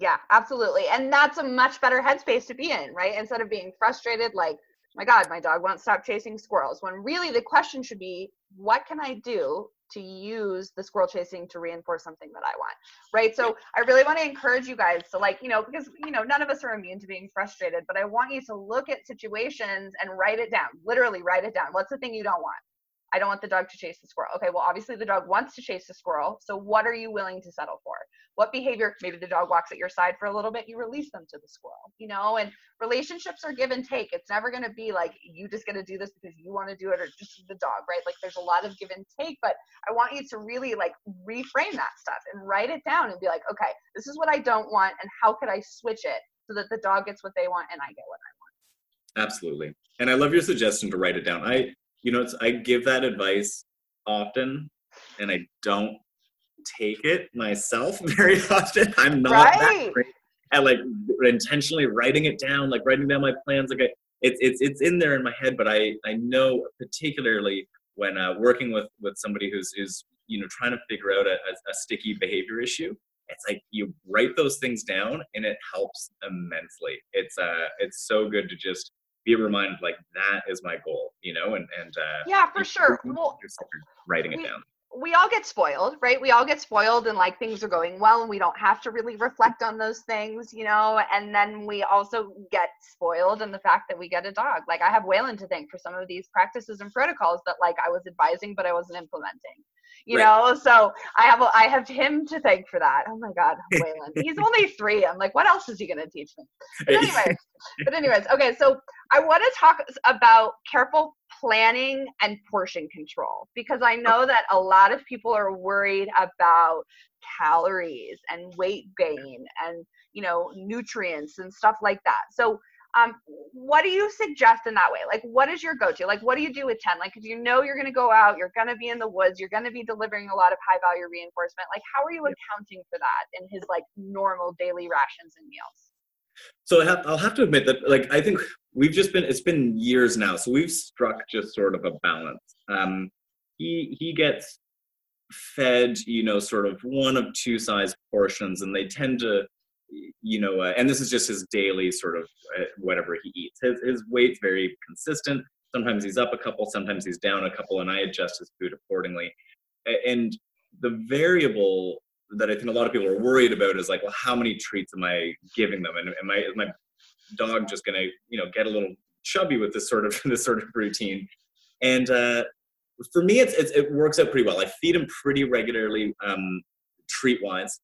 Yeah, absolutely. And that's a much better headspace to be in, right? Instead of being frustrated, like, my God, my dog won't stop chasing squirrels. When really the question should be, what can I do to use the squirrel chasing to reinforce something that I want? Right. So I really want to encourage you guys to, like, you know, because, you know, none of us are immune to being frustrated, but I want you to look at situations and write it down, literally write it down. What's the thing you don't want? I don't want the dog to chase the squirrel. Okay, well, obviously the dog wants to chase the squirrel. So what are you willing to settle for? What behavior? Maybe the dog walks at your side for a little bit. You release them to the squirrel, you know. And relationships are give and take. It's never going to be like you just going to do this because you want to do it, or just the dog, right? Like there's a lot of give and take. But I want you to really like reframe that stuff and write it down and be like, okay, this is what I don't want, and how could I switch it so that the dog gets what they want and I get what I want? absolutely and i love your suggestion to write it down i you know it's i give that advice often and i don't take it myself <laughs> very often. I'm not that great at like intentionally writing it down like writing down my plans like I, it's it's it's in there in my head but i i know particularly when uh, working with with somebody who's who's you know trying to figure out a, a, a sticky behavior issue it's like you write those things down and it helps immensely. It's uh it's so good to just be reminded like that is my goal you know and and uh. Yeah, for sure. Well, writing it we- down we all get spoiled, right? We all get spoiled and like things are going well and we don't have to really reflect on those things, you know? And then we also get spoiled in the fact that we get a dog. Like I have Waylon to thank for some of these practices and protocols that like I was advising but I wasn't implementing. You right. know, so I have I have him to thank for that. Oh my God, <laughs> Waylon. He's only three. I'm like, what else is he gonna teach me? But anyways, <laughs> but anyways, okay, so I want to talk about careful planning and portion control because I know that a lot of people are worried about calories and weight gain and you know nutrients and stuff like that. So um, what do you suggest in that way? Like, what is your go-to? Like, what do you do with Ten? Like, if you know you're going to go out, you're going to be in the woods, you're going to be delivering a lot of high value reinforcement. Like, how are you accounting for that in his like normal daily rations and meals? So I have, I'll have to admit that, like, I think we've just been, it's been years now. So we've struck just sort of a balance. Um, he, he gets fed, you know, sort of one of two size portions, and they tend to, you know, uh, and this is just his daily sort of uh, whatever he eats. His, his weight's very consistent. Sometimes he's up a couple, sometimes he's down a couple, and I adjust his food accordingly. And the variable that I think a lot of people are worried about is like, well, how many treats am I giving them, and am I is my dog just going to you know get a little chubby with this sort of <laughs> this sort of routine? And uh, for me, it's, it's, it works out pretty well. I feed him pretty regularly, um, treat wise,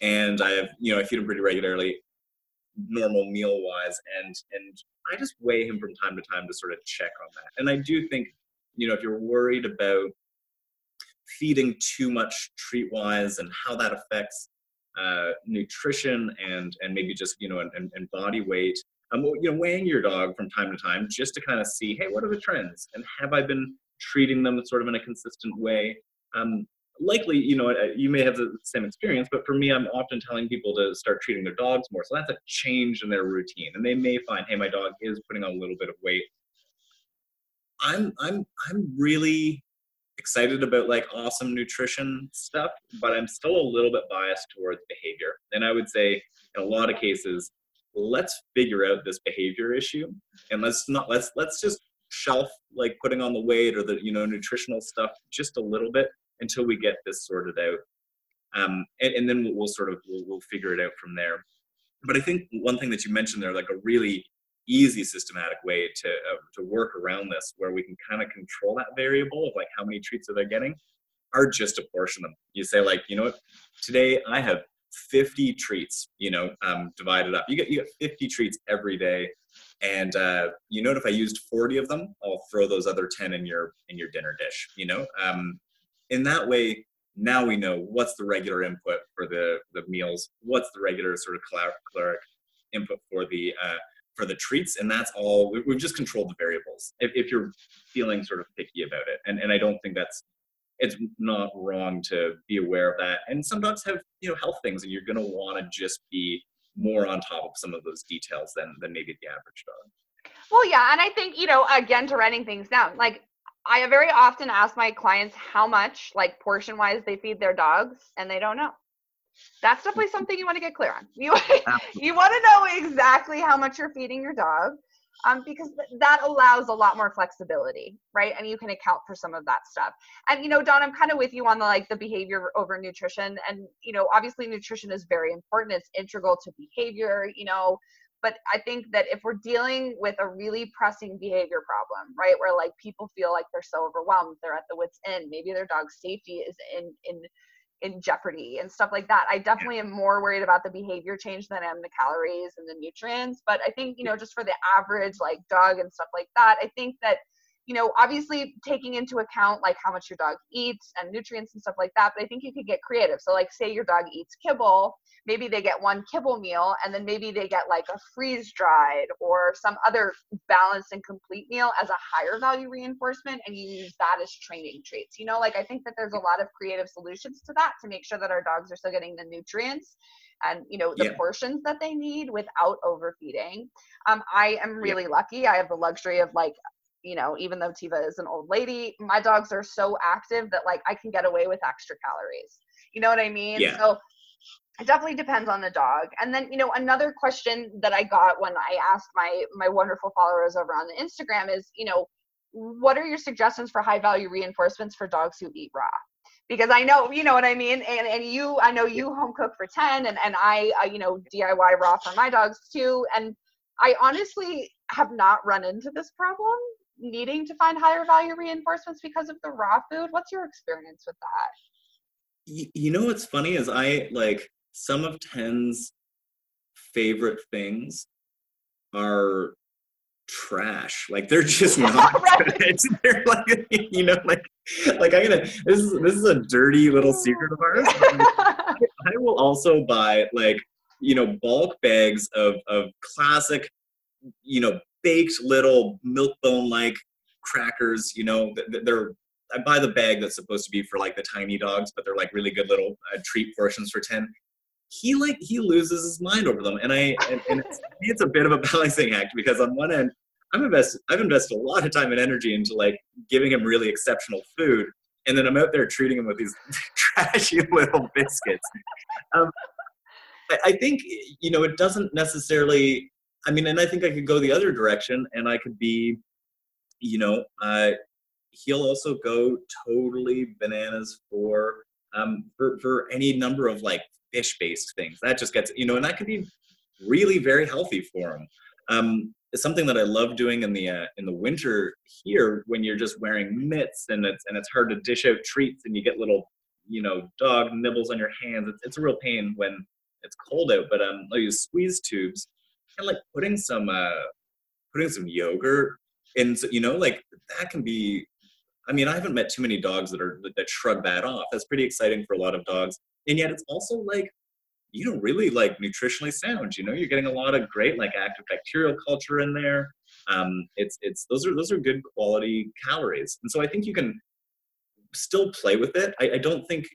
and I have you know I feed him pretty regularly, normal meal wise, and and I just weigh him from time to time to sort of check on that. And I do think you know if you're worried about feeding too much treat wise and how that affects uh, nutrition and and maybe just you know and, and body weight um, you know weighing your dog from time to time just to kind of see hey what are the trends and have i been treating them sort of in a consistent way um, likely you know uh, you may have the same experience but for me i'm often telling people to start treating their dogs more. So that's a change in their routine and they may find hey my dog is putting on a little bit of weight. I'm i'm i'm really excited about like awesome nutrition stuff, but I'm still a little bit biased towards behavior. And I would say in a lot of cases, let's figure out this behavior issue and let's not let's let's just shelf like putting on the weight or the you know nutritional stuff just a little bit until we get this sorted out. Um, and, and, then we'll, we'll sort of we'll, we'll, figure it out from there. But i think one thing that you mentioned there like a really easy systematic way to uh, to work around this where we can kind of control that variable of like how many treats are they getting are just to portion them. You say like you know what? Today i have 50 treats you know um, divided up. You get you get 50 treats every day and uh, you know if i used 40 of them i'll throw those other 10 in your in your dinner dish you know? Um, in that way now we know what's the regular input for the the meals what's the regular sort of caloric input for the uh, for the treats and that's all we've just controlled the variables if, if you're feeling sort of picky about it. And, and i don't think that's it's not wrong to be aware of that and some dogs have you know health things and you're going to want to just be more on top of some of those details than than maybe the average dog. Well yeah and i think you know again to writing things down like i very often ask my clients how much like portion wise they feed their dogs and they don't know that's definitely something you want to get clear on. <laughs> You you want to know exactly how much you're feeding your dog, um, because that allows a lot more flexibility, right? And you can account for some of that stuff. And you know, Don, I'm kind of with you on the like the behavior over nutrition. And you know, obviously nutrition is very important. It's integral to behavior. You know, but I think that if we're dealing with a really pressing behavior problem, right, where like people feel like they're so overwhelmed, they're at the wits end, maybe their dog's safety is in in in jeopardy and stuff like that. I definitely am more worried about the behavior change than I am the calories and the nutrients. But I think, you know, just for the average like dog and stuff like that, I think that you know, obviously taking into account like how much your dog eats and nutrients and stuff like that. But I think you could get creative. So, like, say your dog eats kibble, maybe they get one kibble meal and then maybe they get like a freeze dried or some other balanced and complete meal as a higher value reinforcement and you use that as training treats. You know, like, I think that there's a lot of creative solutions to that to make sure that our dogs are still getting the nutrients and you know the yeah. portions that they need without overfeeding um, i am really yeah. lucky i have the luxury of like you know, even though Tiva is an old lady, my dogs are so active that like I can get away with extra calories. You know what I mean? Yeah. So it definitely depends on the dog. And then, you know, another question that I got when I asked my my wonderful followers over on the Instagram is, you know, what are your suggestions for high value reinforcements for dogs who eat raw? because I know, you know what I mean? And, and you, I know you home cook for Ten and, and I, uh, you know, DIY raw for my dogs too. And I honestly have not run into this problem needing to find higher value reinforcements because of the raw food. What's your experience with that? You, you know what's funny is I like some of Ten's favorite things are trash. Like they're just <laughs> not good. <laughs> They're like you know, like like I'm gonna this is this is a dirty little secret of ours. Um, <laughs> I will also buy like you know bulk bags of of classic you know baked little milk bone like crackers. You know they're I buy the bag that's supposed to be for like the tiny dogs, but they're like really good little uh, treat portions for ten. He like he loses his mind over them, and I and, and it's, it's a bit of a balancing act because on one end I'm invested I've invested a lot of time and energy into like giving him really exceptional food, and then I'm out there treating him with these <laughs> trashy little biscuits. Um, I, I think you know it doesn't necessarily. I mean, and I think I could go the other direction, and I could be, you know, uh, he'll also go totally bananas for um for for any number of like fish based things. That just gets you know, and that could be really very healthy for him. Um, it's something that I love doing in the uh, in the winter here when you're just wearing mitts and it's and it's hard to dish out treats and you get little you know dog nibbles on your hands. It's, it's a real pain when it's cold out. But um, I'll use squeeze tubes and like putting some uh, putting some yogurt and you know like that can be. I mean, I haven't met too many dogs that are that shrug that off. That's pretty exciting for a lot of dogs, and yet it's also like you know really like nutritionally sound you know you're getting a lot of great like active bacterial culture in there um, it's it's those are those are good quality calories and so i think you can still play with it I, I don't think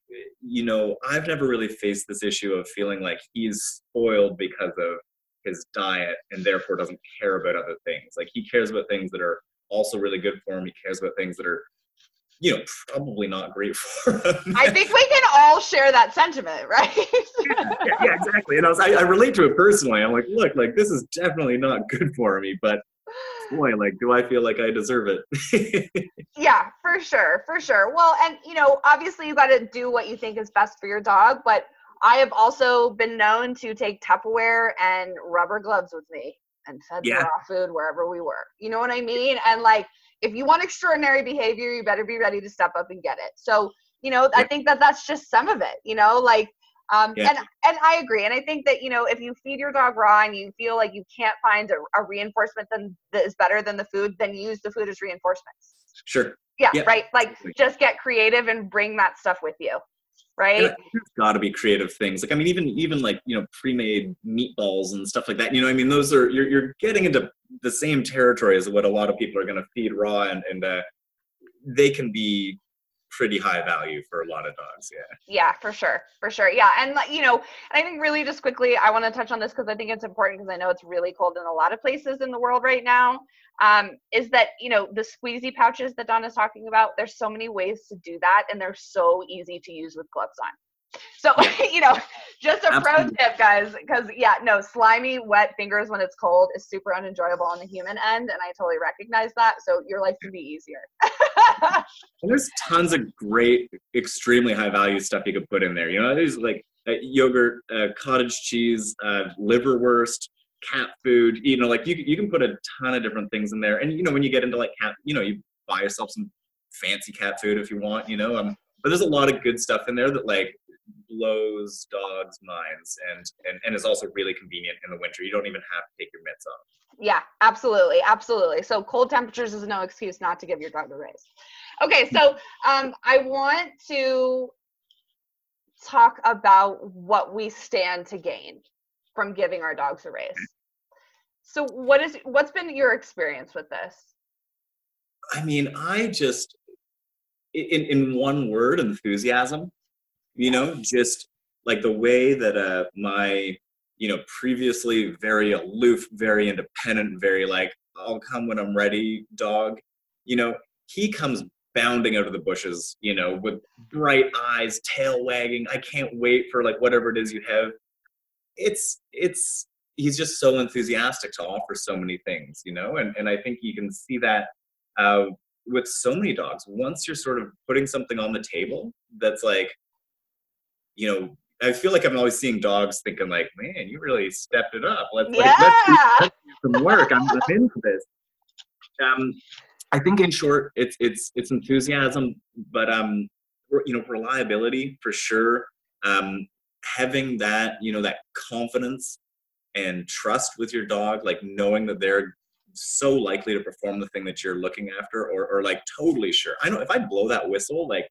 you know i've never really faced this issue of feeling like he's spoiled because of his diet and therefore doesn't care about other things like he cares about things that are also really good for him he cares about things that are you know, probably not great <laughs> for them. I think we can all share that sentiment, <laughs> right? yeah, yeah, exactly. And I was, I, I relate to it personally. I'm like, look, like this is definitely not good for me, but boy, like, do I feel like I deserve it? <laughs> yeah, for sure, for sure. Well, and you know, obviously you got to do what you think is best for your dog, but I have also been known to take Tupperware and rubber gloves with me and fed yeah. raw food wherever we were. You know what I mean? And like if you want extraordinary behavior, you better be ready to step up and get it. So, you know, yeah. I think that that's just some of it, you know, like, um, yeah. and, and I agree. And I think that, you know, if you feed your dog raw and you feel like you can't find a, a reinforcement then that is better than the food, then use the food as reinforcements. Sure. Yeah. right. Like just get creative and bring that stuff with you right? There's got to be creative things. Like I mean, even even like you know pre-made meatballs and stuff like that. You know, I mean, those are you're you're getting into the same territory as what a lot of people are going to feed raw, and and uh, they can be pretty high value for a lot of dogs yeah yeah for sure for sure yeah and you know i think really just quickly i want to touch on this because i think it's important because i know it's really cold in a lot of places in the world right now um, is that you know the squeezy pouches that Donna's talking about. There's so many ways to do that, and they're so easy to use with gloves on. So <laughs> you know, just a Absolutely. pro tip, guys, because yeah, no, slimy, wet fingers when it's cold is super unenjoyable on the human end, and I totally recognize that. So your life can be easier. <laughs> and there's tons of great, extremely high value stuff you could put in there. You know, there's like uh, yogurt, uh, cottage cheese, uh, liverwurst, cat food you know like you, you can put a ton of different things in there and you know when you get into like cat you know you buy yourself some fancy cat food if you want you know um but there's a lot of good stuff in there that like blows dogs minds and and, and is also really convenient in the winter you don't even have to take your mitts off yeah absolutely absolutely so cold temperatures is no excuse not to give your dog a raise okay so um i want to talk about what we stand to gain from giving our dogs a raise. So what is what's been your experience with this? I mean, I just in in one word, enthusiasm. You know, just like the way that uh my you know previously very aloof, very independent, very like I'll come when I'm ready dog. You know, he comes bounding out of the bushes, you know, with bright eyes, tail wagging. I can't wait for like whatever it is you have it's it's he's just so enthusiastic to offer so many things, you know, and and I think you can see that uh, with so many dogs, once you're sort of putting something on the table that's like, you know, I feel like I'm always seeing dogs thinking like, man, you really stepped it up. Let's, yeah. like, let's, let's do some work. I'm, I'm into this. Um, I think in short, it's it's it's enthusiasm, but um, you know, reliability for sure. Um, having that, you know, that confidence and trust with your dog, like knowing that they're so likely to perform the thing that you're looking after, or or like totally sure. I know if I blow that whistle, like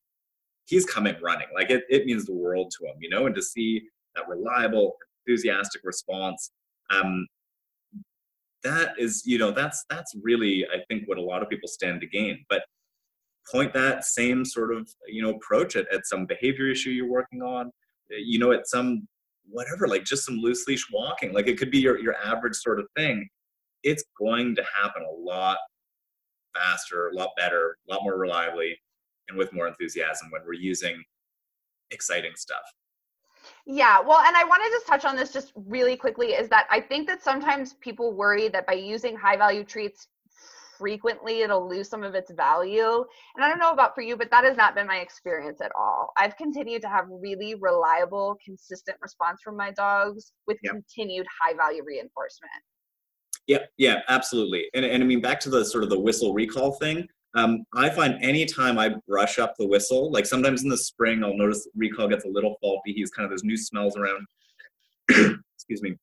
he's coming running. Like it, it means the world to him, you know, and to see that reliable, enthusiastic response, um, that is, you know, that's that's really, I think, what a lot of people stand to gain. But point that same sort of, you know, approach at, at some behavior issue you're working on, eh, you know, at some whatever, like just some loose leash walking. Like it could be your, your average sort of thing. It's going to happen a lot faster, a lot better, a lot more reliably and with more enthusiasm when we're using exciting stuff. Yeah, well, and I want to just touch on this just really quickly is that I think that sometimes people worry that by using high value treats frequently it'll lose some of its value. And I don't know about for you, but that has not been my experience at all. I've continued to have really reliable, consistent response from my dogs with yep. continued high value reinforcement. Yeah, yeah, absolutely. And, and I mean, back to the sort of the whistle recall thing, um, I find anytime I brush up the whistle, like sometimes in the spring, I'll notice recall gets a little faulty. He's kind of those new smells around. <clears throat> Excuse me.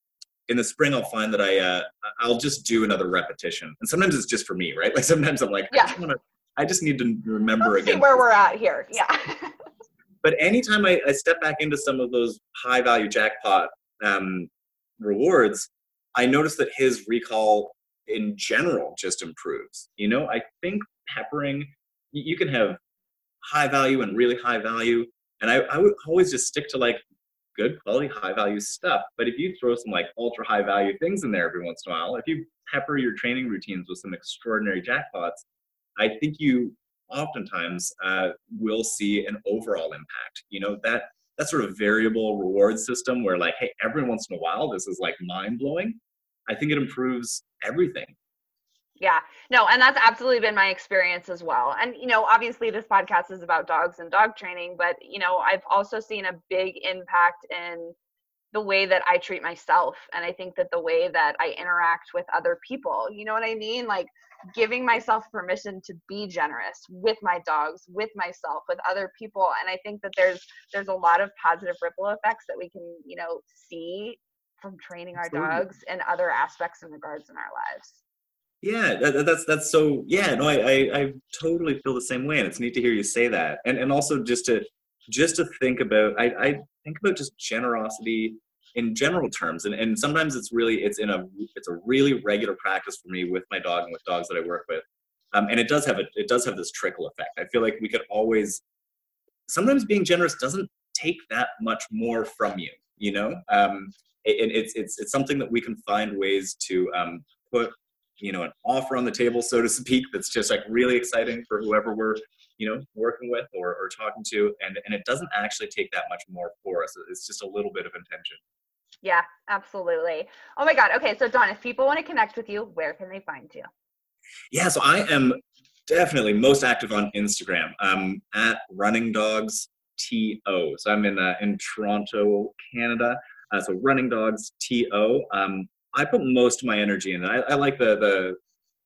In the spring, I'll find that I uh, I'll just do another repetition, and sometimes it's just for me, right? <laughs> Like sometimes I'm like, yeah. I just, wanna, I just need to remember Let's again. Where we're at here, yeah. <laughs> but anytime I, I, step back into some of those high value jackpot um, rewards, I notice that his recall in general just improves. You know, I think peppering. You can have high value and really high value. And I, I would always just stick to like good quality, high value stuff. But if you throw some like ultra high value things in there every once in a while, if you pepper your training routines with some extraordinary jackpots, I think you oftentimes uh, will see an overall impact. You know, that that sort of variable reward system where like, hey, every once in a while this is like mind blowing. I think it improves everything. Yeah, no, and that's absolutely been my experience as well. And, you know, obviously this podcast is about dogs and dog training, but, you know, I've also seen a big impact in the way that I treat myself. And I think that the way that I interact with other people, you know what I mean? Like giving myself permission to be generous with my dogs, with myself, with other people. And I think that there's there's a lot of positive ripple effects that we can, you know, see from training our Absolutely. dogs and other aspects and regards in our lives. Yeah, that, that's that's so. Yeah, no, I, I, I totally feel the same way, and it's neat to hear you say that, and and also just to just to think about. I, I think about just generosity in general terms, and and sometimes it's really it's in a it's a really regular practice for me with my dog and with dogs that I work with, um, and it does have a it does have this trickle effect. I feel like we could always sometimes being generous doesn't take that much more from you, you know. Um, and it's it's it's something that we can find ways to um, put you know an offer on the table so to speak that's just like really exciting for whoever we're you know working with or, or talking to and and it doesn't actually take that much more for us. It's just a little bit of intention. Yeah absolutely. Oh my god okay so don if people want to connect with you where can they find you? Yeah so i am definitely most active on instagram. Um at running dogs to so i'm in uh, in toronto canada. Uh, so running dogs to um I put most of my energy in it. I, I like the, the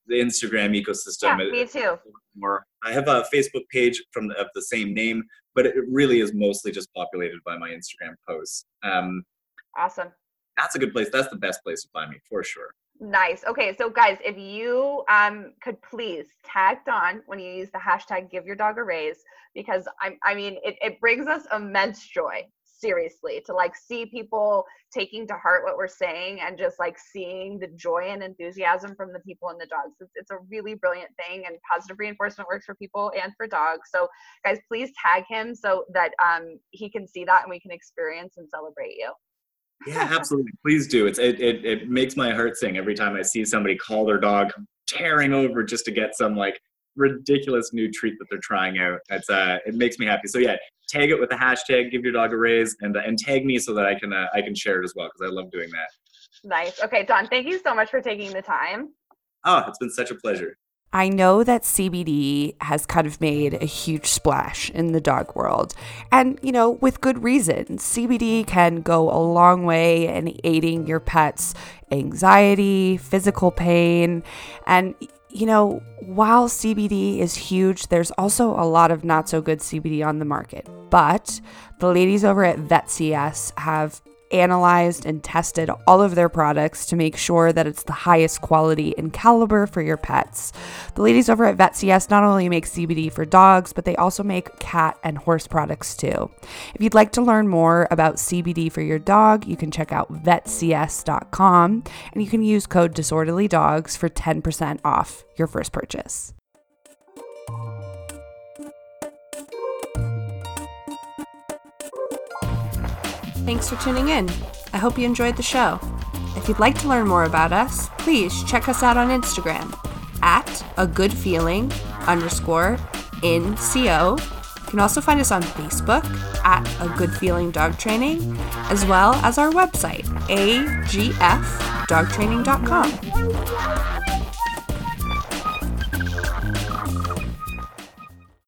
the Instagram ecosystem. Yeah, me too. More. I have a Facebook page from the, of the same name, but it really is mostly just populated by my Instagram posts. Um, awesome. That's a good place. That's the best place to find me for sure. Nice. Okay, so guys, if you um could please tag Don when you use the hashtag give your dog a raise, because I'm I mean it, it brings us immense joy seriously to like see people taking to heart what we're saying and just like seeing the joy and enthusiasm from the people and the dogs. It's, it's a really brilliant thing and positive reinforcement works for people and for dogs. So guys please tag him so that um, he can see that and we can experience and celebrate you. Yeah absolutely. Please do. It's it, it, it makes my heart sing every time i see somebody call their dog tearing over just to get some like ridiculous new treat that they're trying out. It's uh, it makes me happy. So yeah, tag it with the hashtag give your dog a raise and uh, and tag me so that I can uh, I can share it as well because I love doing that. Nice. Okay, Don, thank you so much for taking the time. Oh, it's been such a pleasure. I know that CBD has kind of made a huge splash in the dog world. And, you know, with good reason. CBD can go a long way in aiding your pet's anxiety, physical pain, and you know, while CBD is huge, there's also a lot of not so good CBD on the market. But the ladies over at VetCS have analyzed and tested all of their products to make sure that it's the highest quality and caliber for your pets. The ladies over at VetCS not only make CBD for dogs, but they also make cat and horse products too. If you'd like to learn more about CBD for your dog, you can check out vetcs.com and you can use code disorderlydogs for 10% off your first purchase. Thanks for tuning in. I hope you enjoyed the show. If you'd like to learn more about us, please check us out on Instagram at a good feeling underscore in co. You can also find us on Facebook at a good feeling dog training, as well as our website agfdogtraining.com.